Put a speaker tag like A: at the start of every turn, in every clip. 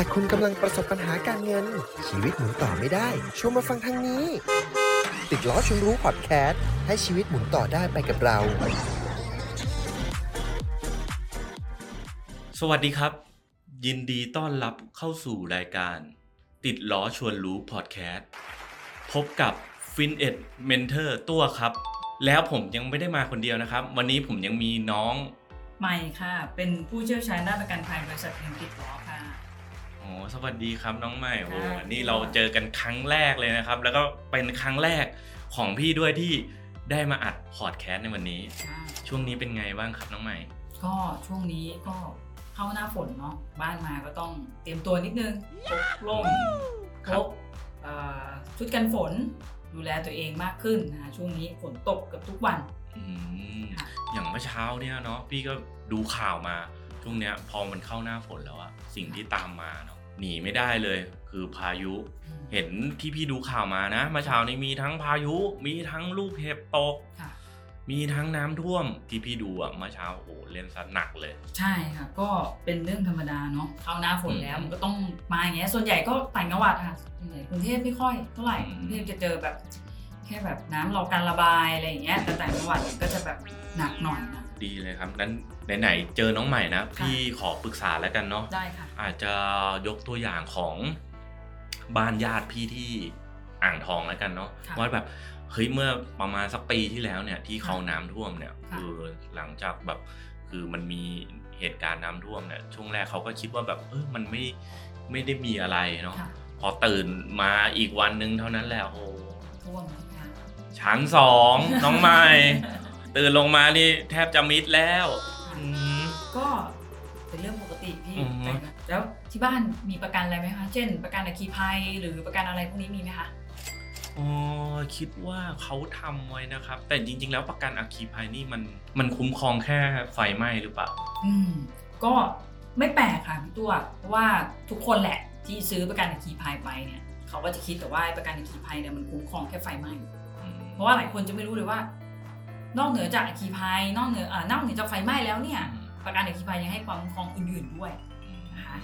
A: หากคุณกำลังประสบปัญหาการเงิน ชีวิตหมุนต่อไม่ได้ชวนมาฟังทางนี้ ติดล้อชวนรู้พอดแคสต์ให้ชีวิตหมุนต่อได้ไปกับเรา
B: สวัสดีครับ ยินดีต้อนรับเข้าสู่รายการ ติดล้อชวนรู้พอดแคสต์พบกับ FinEd Mentor ตัวครับ แล้วผมยังไม่ได้มาคนเดียวนะครับ วันนี้ผมยังมีน้อง
C: ใหม่ค่ะ เป็นผู้เชี่ยวชาญด้านประกันภัยบริษัทเอ็มติดล้อค่ะ
B: โอ้สวัสดีครับน้องใหม่โอ้
C: ค่ะ
B: นี่เราเจอกันครั้งแรกเลยนะครับ แล้วก็เป็นครั้งแรกของพี่ด้วยที่ได้มาอัดพอดแคสต์ในวันนี้
C: ค่ะ
B: ช่วงนี้เป็นไงบ้างครับน้องใหม่
C: ก็ช่วงนี้ก็เข้าหน้าฝนเนาะบ้านมาก็ต้องเตรียมตัวนิดนึงพกร่ม
B: ค
C: พ
B: รับ
C: กเอ่อชุดกันฝนดูแลตัวเองมากขึ้นนะคะช่วงนี้ฝนตกเกับทุกวัน
B: อืม
C: ค่ะ
B: อย่างเมื่อเช้าเนี่ยเนาะพี่ก็ดูข่าวมาช่วงเนี้ยพอมันเข้าหน้าฝนแล้วอะสิ่งที่ตามมาเนาะ หนีไม่ได้เลย คือพายุ เห็นที่พี่ดูข่าวมานะเมื่อเช้านี้มีทั้งพายุ มีทั้งลูกเห็บตก
C: ค่ะ
B: มีทั้งน้ำท่วมที่พี่ดูอะเมื่อเช้าโอ้โหเล่นซะหนักเลย
C: ใช่ค่ะ ก็เป็นเรื่องธรรมดาเนาะเข้าหน้าฝนแล้ว
B: อืม
C: มันก็ต้องมาอย่างเงี้ยส่วนใหญ่ก็ต่างจังหวัดค่ะส่วนใหญ่กรุงเทพไม่ค่อยเท่าไหร่
B: อืม
C: กรุงเทพจะเจอแบบ แค่แบบน้ำรอการระบายอะไรอย่างเงี้ยแต่ต่างจังหวัดก็จะแบบหนักหน่อยนะ
B: ดีเลยครับนั้นไหนๆเจอน้องใหม่นะพี่ขอปรึกษาแล้วกันเนาะ
C: ได้ค่ะ
B: อาจจะยกตัวอย่างของบ้านญาติพี่ที่อ่างทองแล้วกันเนาะ
C: ค่ะ
B: ว่าแบบเฮ้ยเมื่อประมาณสักปีที่แล้วเนี่ยที่เขา
C: ค่ะ
B: น้ำท่วมเนี่ย
C: ค่ะ
B: คือหลังจากแบบคือมันมีเหตุการณ์น้ำท่วมเนี่ยช่วงแรกเขาก็คิดว่าแบบเออมันไม่ไม่ได้มีอะไรเนาะ
C: ค่ะ
B: พอตื่นมาอีกวันหนึ่งเท่านั้นแหละโอ้โห
C: ท่วมนะคะ
B: ชั้นสองน้องใหม่ ตื่นลงมานี่แทบจะมิดแล้วอืม
C: ก็เป็นเรื่องปกติพี่
B: อือฮึ
C: แต่นะแล้วที่บ้านมีประกันอะไรไหมคะ เช่น ประกันอัคคีภัยหรือประกันอะไรพวกนี้มีไหมคะ
B: อ๋อคิดว่าเขาทำไว้นะครับ แต่จริง ๆ แล้วประกันอัคคีภัยนี่มันมันคุ้มครองแค่ไฟไหม้หรือเปล่า
C: อืมก็ไม่แปลกค่ะพี่ตัวเพราะว่าทุกคนแหละที่ซื้อประกันอัคคีภัยไปเนี่ยเขาก็จะคิดแต่ว่าประกันอัคคีภัยเนี่ยมันคุ้มครองแค่ไฟไหม้ เพราะว่าหลายคนจะไม่รู้เลยว่า นอกเหนือจากอัคคีภัยนอกเหนืออ่านอกเหนือจากไฟไหม้แล้วเนี่ยประกันอัคคีภัยยังให้ความคุ้มครองอื่นๆด้วยนะคะ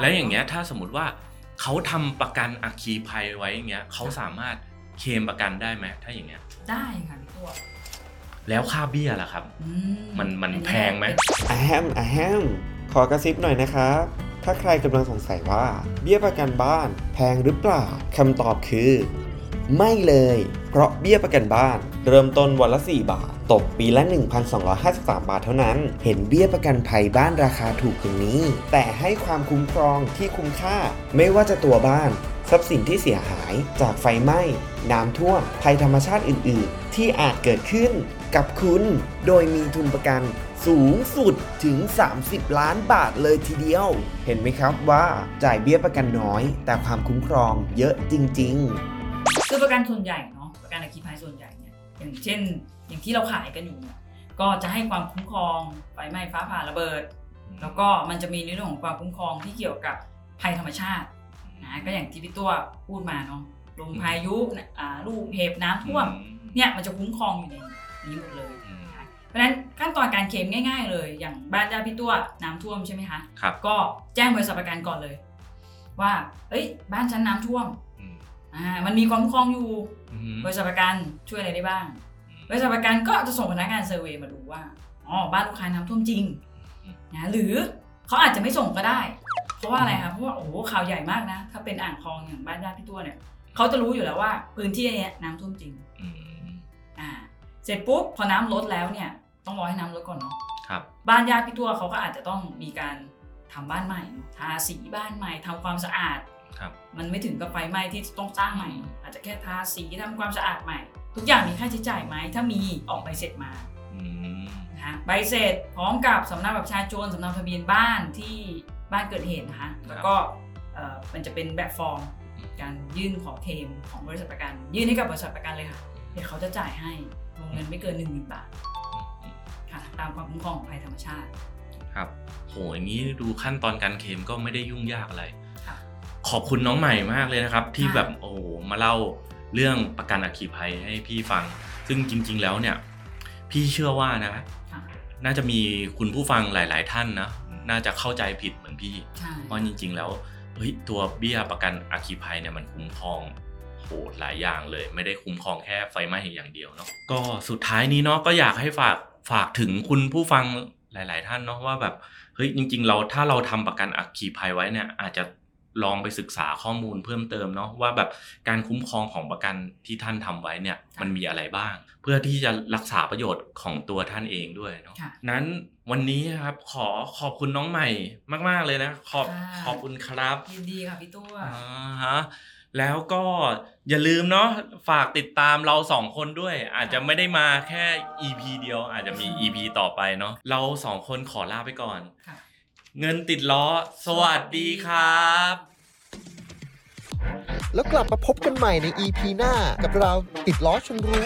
B: แล้วอย่างเงี้ยถ้าสมมติว่าเขาทำประกันอัคคีภัยไว้อย่างเงี้ยเขาสามารถเคลมประกันได้ไหมถ้าอย่างเงี้ย
C: ได้ค่ะพี่ตัว
B: แล้วค่าเบี้ยล่ะครับ
C: อื
B: มันมัน
C: อั
B: แพงไหม
D: อะแฮมอะแฮมขอกระซิบหน่อยนะครับ ถ้าใครกำลังสงสัยว่าเบี้ยประกันบ้านแพงหรือเปล่าคำตอบคือ ไม่เลย เพราะเบี้ยประกันบ้าน เริ่มต้นวันละ 4 บาท ตกปีละ 1,253 บาทเท่านั้น เห็นเบี้ยประกันภัยบ้านราคาถูกอย่างนี้ แต่ให้ความคุ้มครองที่คุ้มค่า ไม่ว่าจะตัวบ้าน ทรัพย์สินที่เสียหายจากไฟไหม้ น้ำท่วม ภัยธรรมชาติอื่น ๆ ที่อาจเกิดขึ้นกับคุณ โดยมีทุนประกันสูงสุดถึง 30 ล้านบาทเลยทีเดียว เห็นไหมครับว่าจ่ายเบี้ยประกันน้อย แต่ความคุ้มครองเยอะจริง ๆ
C: คือประกันส่วนใหญ่เนาะประกันอัคคีภัยส่วนใหญ่เนี่ยอย่างเช่น อย่างที่เราขายกันอยู่เนี่ยก็จะให้ความคุ้มครองไฟไหม้ฟ้าผ่าระเบิด แล้วก็มันจะมีในเรื่องของความคุ้มครองที่เกี่ยวกับภัยธรรมชาตินะก็อย่างที่พี่ตัวพูดมาเนาะลมพายุนะอ่าลูกเห็บน้ำท่วมเนี่ยมันจะคุ้มครองอยู่ในนี้หมดเลย
B: อืม
C: นะคะเพราะฉะนั้นขั้นตอนการเคลมง่าย ๆ เลย อย่างบ้านญาติพี่ตัวน้ำท่วมใช่ไหมคะ
B: ครับ
C: ก็แจ้งบริษัทประกันก่อนเลย ว่า เอ้ย บ้านฉันน้ำท่วม
B: อืม
C: อ่ามันมีความคุ้มครองอยู่
B: อืม
C: บริษัทประกันช่วยอะไรได้บ้างบริษัทประกันก็จะส่งพนักงานเซอร์เวย์มาดูว่าอ๋อบ้านลูกค้าน้ำท่วมจริงนะหรือเขาอาจจะไม่ส่งก็ได้ เพราะว่าอะไรคะเพราะว่าโอ้โหข่าวใหญ่มากนะ ถ้าเป็นอ่างทองอย่างบ้านญาติพี่ตัวเนี่ยเขาจะรู้อยู่แล้วว่าพื้นที่เนี้ยน้ำท่วมจริง
B: อืม
C: อ่าเสร็จปุ๊บพอน้ำลดแล้วเนี่ย ต้องรอให้น้ำลดก่อนเนาะ
B: ครับ
C: บ้านญาติพี่ตัวเขาก็อาจจะต้องมีการทำบ้านใหม่เนอะทาสีบ้านใหม่ทำความสะอาด
B: ครับ
C: มันไม่ถึงกับไฟไหม้ที่ต้องสร้างใหม่ อาจจะแค่ทาสีทำความสะอาดใหม่ ทุกอย่างมีค่าใช้จ่ายไหมถ้ามีออกใบเสร็จมา
B: อืม
C: นะคะใบเสร็จพร้อมกับสำเนาแบบประชาชนสำเนาทะเบียนบ้านที่บ้านเกิดเหตุนะคะแล้วก็เอ่อมันจะเป็นแบบฟอร์มการยื่นขอเคลมของบริษัทประกัน ยื่นให้กับบริษัทประกันเลยค่ะเดี๋ยวเขาจะจ่ายให้วงเงินไม่เกิน1 0,000บาทค่ะตามความคุ้มครองของภัยธรรมชาติ
B: ครับโหอย่างนี้ดูขั้นตอนการเคลมก็ไม่ได้ยุ่งยากอะไร
C: ค่ะ
B: ขอบคุณน้องใหม่มากเลยนะครับ ที่
C: ค่ะ
B: แบบโอ้โหมาเล่าเรื่องประกันอัคคีภัยให้พี่ฟัง ซึ่งจริง ๆ แล้วเนี่ย พี่เชื่อว่านะ
C: ค่ะ
B: น่าจะมีคุณผู้ฟังหลาย ๆ ท่านนะน่าจะเข้าใจผิดเหมือนพี่
C: ใช่
B: เพราะจริง ๆ แล้วเฮ้ยตัวเบี้ยประกันอัคคีภัยเนี่ยมันคุ้มครองโหหลายอย่างเลย ไม่ได้คุ้มครองแค่ไฟไหม้อย่างเดียวเนาะก็สุดท้ายนี้เนาะก็อยากให้ฝากฝากถึงคุณผู้ฟังหลาย ๆ ท่านเนาะว่าแบบเฮ้ยจริง ๆ เราถ้าเราทำประกันอัคคีภัยไว้เนี่ยอาจจะ ลองไปศึกษาข้อมูลเพิ่มเติมเนาะว่าแบบการคุ้มครองของประกันที่ท่านทำไว้เนี่ยมันมีอะไรบ้าง เพื่อที่จะรักษาประโยชน์ของตัวท่านเองด้วยเนาะ
C: ค่ะ
B: นั้นวันนี้ครับขอขอบคุณน้องใหม่มาก ๆเลยนะขอบ
C: ค่ะ
B: ขอบคุณครับ
C: ยินดีค่ะพี่ตัว
B: อ่าฮะแล้วก็อย่าลืมเนาะฝากติดตามเราสองคนด้วย อาจจะไม่ได้มาแค่ EP เดียวอาจจะมี EP ต่อไปเนาะเราสองคนขอลาไปก่อน
C: ค่ะ
B: เงินติดล้อ สวัสดีครับ
A: แล้วกลับมาพบกันใหม่ใน EP หน้ากับเราติดล้อชนรู้